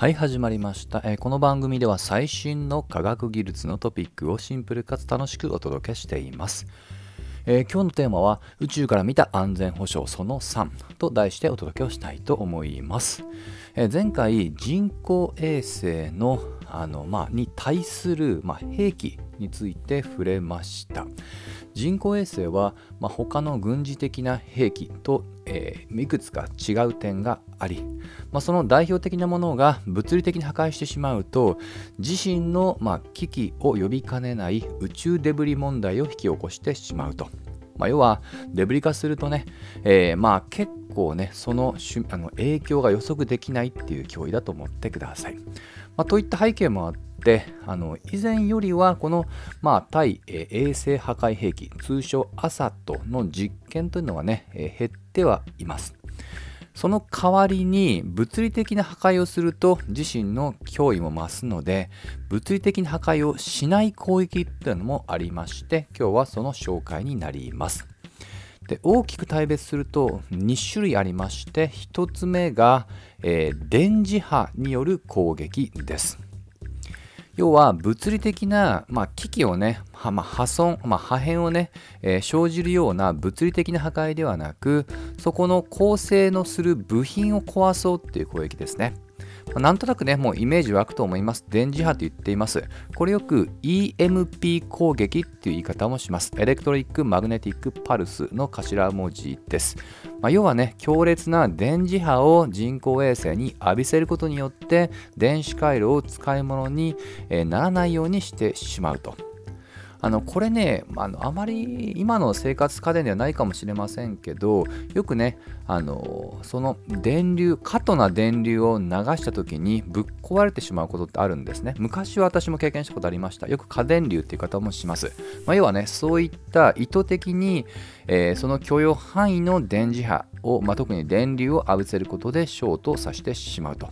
はい、始まりました、えーこの番組では最新の科学技術のトピックをシンプルかつ楽しくお届けしています。えー今日のテーマは宇宙から見た安全保障その3と題してお届けをしたいと思います。えー前回人工衛星のあの、まあ、に対する、まあ、兵器について触れました。人工衛星は、まあ、他の軍事的な兵器と、えーいくつか違う点があり、まあ、その代表的なものが物理的に破壊してしまうと自身の、まあ、危機を呼びかねない宇宙デブリ問題を引き起こしてしまうと。まあ、要はデブリ化するとね、えーまあ結構ねそのあの影響が予測できないっていう脅威だと思ってください。まあ、といった背景もあってあの以前よりはこの、まあ、対、え衛星破壊兵器通称アサトの実験というのはね、え減ってはいます。その代わりに物理的な破壊をすると自身の脅威も増すので物理的な破壊をしない攻撃というのもありまして今日はその紹介になります。で大きく大別すると2種類ありまして1つ目が、えー電磁波による攻撃です。要は物理的な、まあ、機器をね、まあ、破損、まあ、破片をね、えー生じるような物理的な破壊ではなくそこの構成のする部品を壊そうっていう攻撃ですね。なんとなくね、もうイメージ湧くと思います。電磁波と言っています。これよく EMP 攻撃っていう言い方もします。エレクトリック・マグネティック・パルスの頭文字です。まあ、要はね、強烈な電磁波を人工衛星に浴びせることによって、電子回路を使い物にならないようにしてしまうと。あのこれねあのあまり今の生活家電ではないかもしれませんけどよくねあのその電流過度な電流を流した時にぶっ壊れてしまうことってあるんですね。昔は私も経験したことありました。よく過電流っていう方もします、まあ、要はねそういった意図的に、えーその許容範囲の電磁波を、まあ、特に電流を浴びせることでショートさせてしまうと。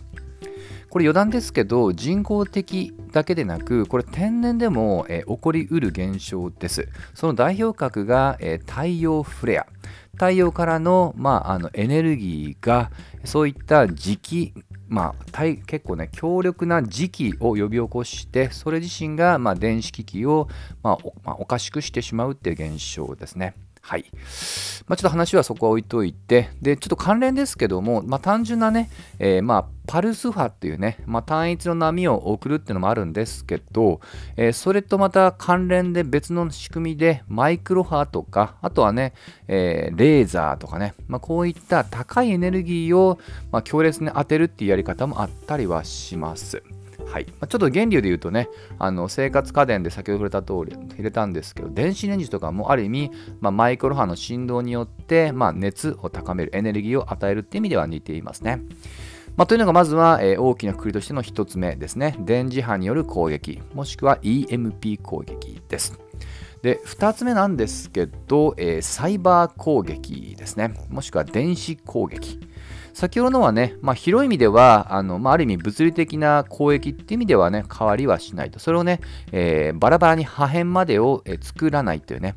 これ余談ですけど人工的だけでなくこれ天然でも、えー起こりうる現象ですその代表格が、えー太陽フレア太陽からの,、まあ、あのエネルギーがそういった磁気まあ、大結構ね強力な磁気を呼び起こしてそれ自身が、まあ、電子機器を、まあまあおかしくしてしまうっていう現象ですね。はい。まあ、ちょっと話はそこは置いといて、で、ちょっと関連ですけども、まあ、単純なね、えーまあ、パルス波っていうね、まあ、単一の波を送るっていうのもあるんですけど、えーそれとまた関連で別の仕組みで、マイクロ波とか、あとはね、えーレーザーとかね、まあ、こういった高いエネルギーを、ま、強烈に当てるっていうやり方もあったりはします。はいまあちょっと原理で言うとねあの生活家電で先ほど触れた通り入れたんですけど電子レンジとかもある意味、まあ、マイクロ波の振動によって、まあ、熱を高めるエネルギーを与えるって意味では似ていますね。まあ、というのがまずは、えー大きな国としての1つ目ですね電磁波による攻撃もしくは EMP 攻撃です。で2つ目なんですけど、えーサイバー攻撃ですねもしくは電子攻撃先ほどのはね、まあ、広い意味ではあの、まあ、ある意味物理的な攻撃っていう意味ではね変わりはしないと。それをね、えーバラバラに破片までを、え作らないというね。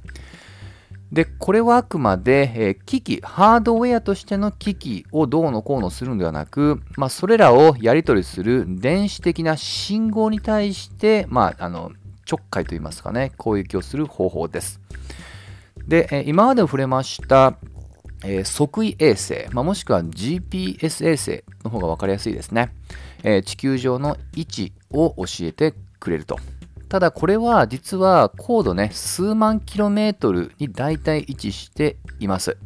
でこれはあくまで、えー機器ハードウェアとしての機器をどうのこうのするのではなく、まあ、それらをやり取りする電子的な信号に対して、まあ、あのちょっかいといいますかね攻撃をする方法です。で、えー今まで触れましたえー測位衛星、まあ、もしくは GPS 衛星の方が分かりやすいですね、えー地球上の位置を教えてくれると。ただこれは実は高度ね数万キロメートルに大体位置しています。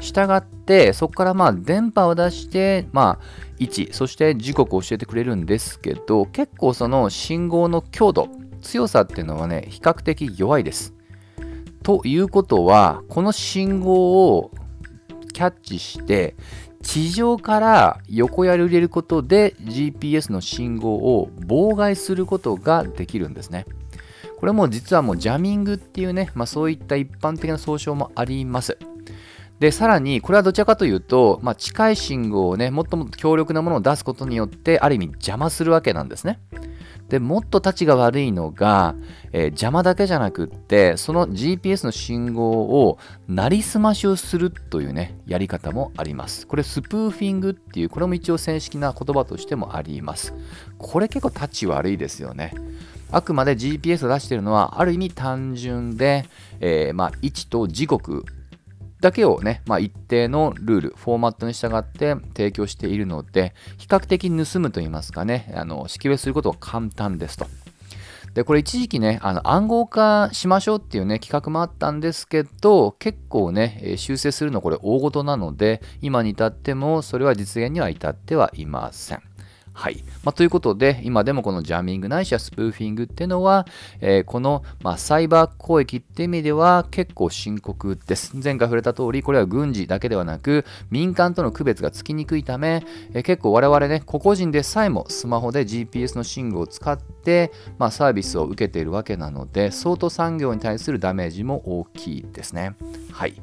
したがってそこからまあ電波を出してまあ位置そして時刻を教えてくれるんですけど結構その信号の強度強さっていうのはね比較的弱いです。ということはこの信号をキャッチして地上から横やり入れることで GPS の信号を妨害することができるんですね。これも実はもうジャミングっていうね、まあ、そういった一般的な総称もあります。で、さらに、これはどちらかというと、まあ、近い信号をね、もっともっと強力なものを出すことによって、ある意味邪魔するわけなんですね。でもっとたちが悪いのが、えー、邪魔だけじゃなくってその GPS の信号をなりすましをするというねやり方もあります。これスプーフィングっていうこれも一応正式な言葉としてもあります。これ結構タチ悪いですよね。あくまで GPS を出しているのはある意味単純で、えー、まあ、位置と時刻だけをね、まあ、一定のルール、フォーマットに従って提供しているので、比較的盗むといいますかね、あの識別することは簡単ですと。で、これ一時期ね、あの暗号化しましょうっていうね、企画もあったんですけど、結構ね、修正するのこれ大事なので、今に至ってもそれは実現には至ってはいません。はい。まあ、ということで、今でもこのジャミングないしはスプーフィングっていうのは、えー、この、まあ、サイバー攻撃って意味では結構深刻です。前回触れた通り、これは軍事だけではなく、民間との区別がつきにくいため、えー、結構我々ね、個々人でさえもスマホで GPS の信号を使って、まあ、サービスを受けているわけなので、相当産業に対するダメージも大きいですね。はい。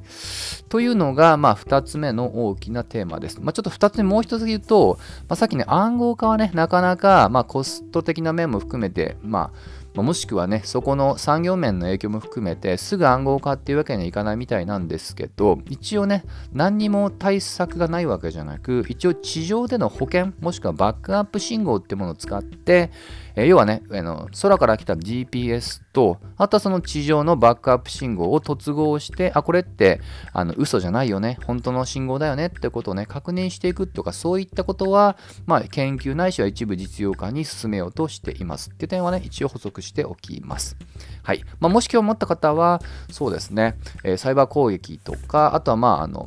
というのが、まあ、2つ目の大きなテーマです。まあ、ちょっと2つ目、もう1つ言うと、まあ、さっきね、暗号はね、なかなか、まあ、コスト的な面も含めて、まあ、もしくはね、そこの産業面の影響も含めて、すぐ暗号化っていうわけにはいかないみたいなんですけど、一応ね、何にも対策がないわけじゃなく、一応地上での保険、もしくはバックアップ信号ってものを使って、えー、要はねあの、空から来た GPS と、あとはその地上のバックアップ信号を突合して、あ、これってあの嘘じゃないよね、本当の信号だよねってことをね、確認していくとか、そういったことは、まあ、研究ないしは一部実用化に進めようとしています。っていう点はね、一応補足しておきます。はい。まあ、もし興味持った方は、そうですね、えー、サイバー攻撃とか、あとはまあ、あの、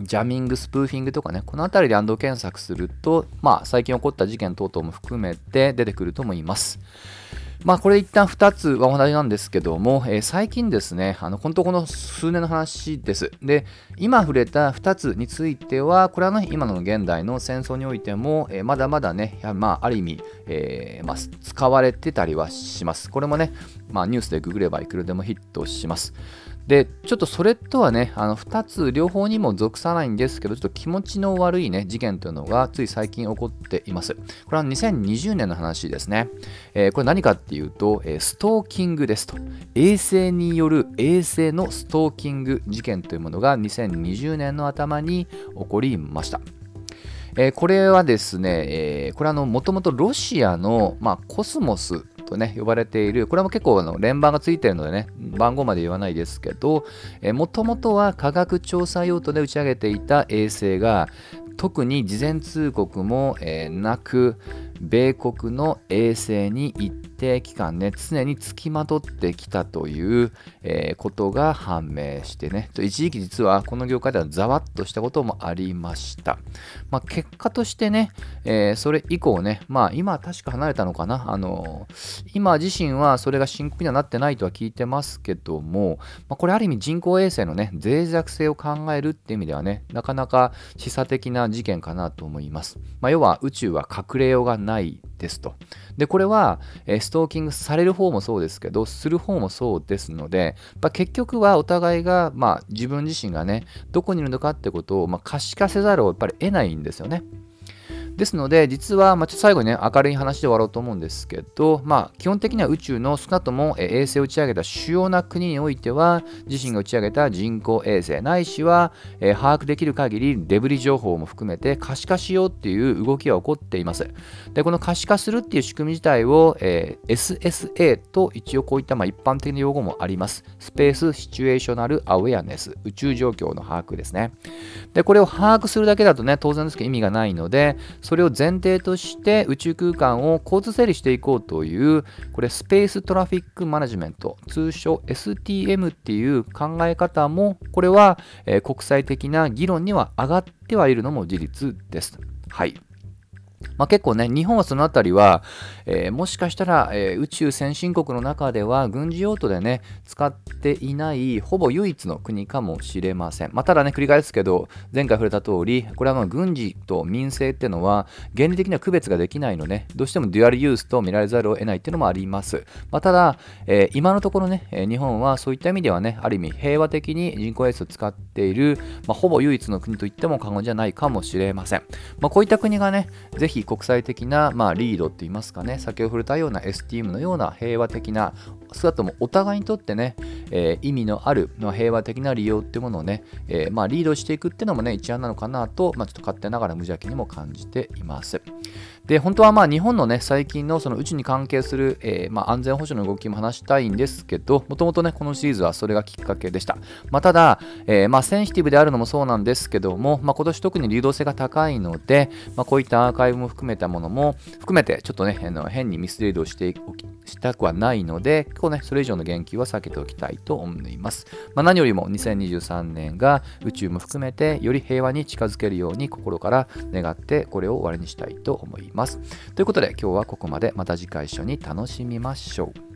ジャミング、スプーフィングとかね、この辺りで安藤検索すると、まあ、最近起こった事件等々も含めて出てくると思います。まあ、これ一旦2つは同じなんですけども、えー、最近ですね、あの、本当この数年の話です。で、今触れた2つについては、これはね、今の現代の戦争においても、えー、まだまだね、まあ、ある意味、えー、まあ、使われてたりはします。これもね、まあ、ニュースでググればいくらでもヒットします。で、ちょっとそれとはね、あの2つ両方にも属さないんですけど、ちょっと気持ちの悪いね、事件というのがつい最近起こっています。これは2020年の話ですね。えー、これ何かっていうと、ストーキングですと。衛星による衛星のストーキング事件というものが2020年の頭に起こりました。えー、これはですね、えー、これはもともとロシアの、まあ、コスモスとね、呼ばれている、これも結構あの連番がついてるのでね、番号まで言わないですけど、もともとは科学調査用途で打ち上げていた衛星が、特に事前通告も、えー、なく、米国の衛星に一定期間ね、常につきまとってきたという、え、ことが判明してね、一時期実はこの業界ではざわっとしたこともありました。まあ、結果としてね、え、それ以降ね、まあ今確か離れたのかな、あの、今自身はそれが深刻にはなってないとは聞いてますけども、まあ、これある意味人工衛星のね、脆弱性を考えるっていう意味ではね、なかなか示唆的な事件かなと思います。まあ、要は宇宙は隠れようがないですと。で、これは、えストーキングされる方もそうですけど、する方もそうですので、まあ、結局はお互いが、まあ、自分自身がね、どこにいるのかってことを、まあ、可視化せざるをやっぱり得ないんですよね。ですので、実は、まあ、ちょっと最後にね、明るい話で終わろうと思うんですけど、まあ、基本的には宇宙の少なくとも衛星を打ち上げた主要な国においては、自身が打ち上げた人工衛星ないしは、え、把握できる限りデブリ情報も含めて可視化しようっていう動きが起こっています。で、この可視化するっていう仕組み自体を、えー、SSA と一応こういったまあ一般的な用語もあります。スペースシチュエーショナルアウェアネス、宇宙状況の把握ですね。で、これを把握するだけだとね、当然ですけど意味がないので、それを前提として宇宙空間を交通整理していこうという、これスペーストラフィックマネジメント、通称 STM っていう考え方も、これは、えー、国際的な議論には上がってはいるのも事実です。はい。まあ、結構ね、日本はそのあたりは、えー、もしかしたら、えー、宇宙先進国の中では軍事用途でね、使っていないほぼ唯一の国かもしれません。まあ、ただね、繰り返すけど、前回触れた通り、これはまあ軍事と民生っていうのは、原理的には区別ができないので、どうしてもデュアルユースと見られざるを得ないっていうのもあります。まあ、ただ、えー、今のところね、日本はそういった意味ではね、ある意味平和的に人工衛星を使っている、まあ、ほぼ唯一の国といっても過言じゃないかもしれません。ま、こういった国がね、ぜひ国際的な、ま、リードって言いますかね、先ほど触れたような STM のような平和的な、少なくともお互いにとってね、えー、意味のある、まあ、平和的な利用っていうものをね、えー、まあ、リードしていくっていうのもね、一案なのかなと、まあ、ちょっと勝手ながら無邪気にも感じています。で、本当はまあ日本のね、最近のその宇宙に関係する、えー、まあ安全保障の動きも話したいんですけど、もともとね、このシリーズはそれがきっかけでした。まあ、ただ、えー、まあセンシティブであるのもそうなんですけども、ま、今年特に流動性が高いので、ま、こういったアーカイブも含めたものも含めて、ちょっとね、の変にミスレードをしておきしたくはないので、こうね、それ以上の言及は避けておきたいと思います。まあ、何よりも2023年が宇宙も含めてより平和に近づけるように心から願ってこれを終わりにしたいと思います。ということで今日はここまでまた次回一緒に楽しみましょう。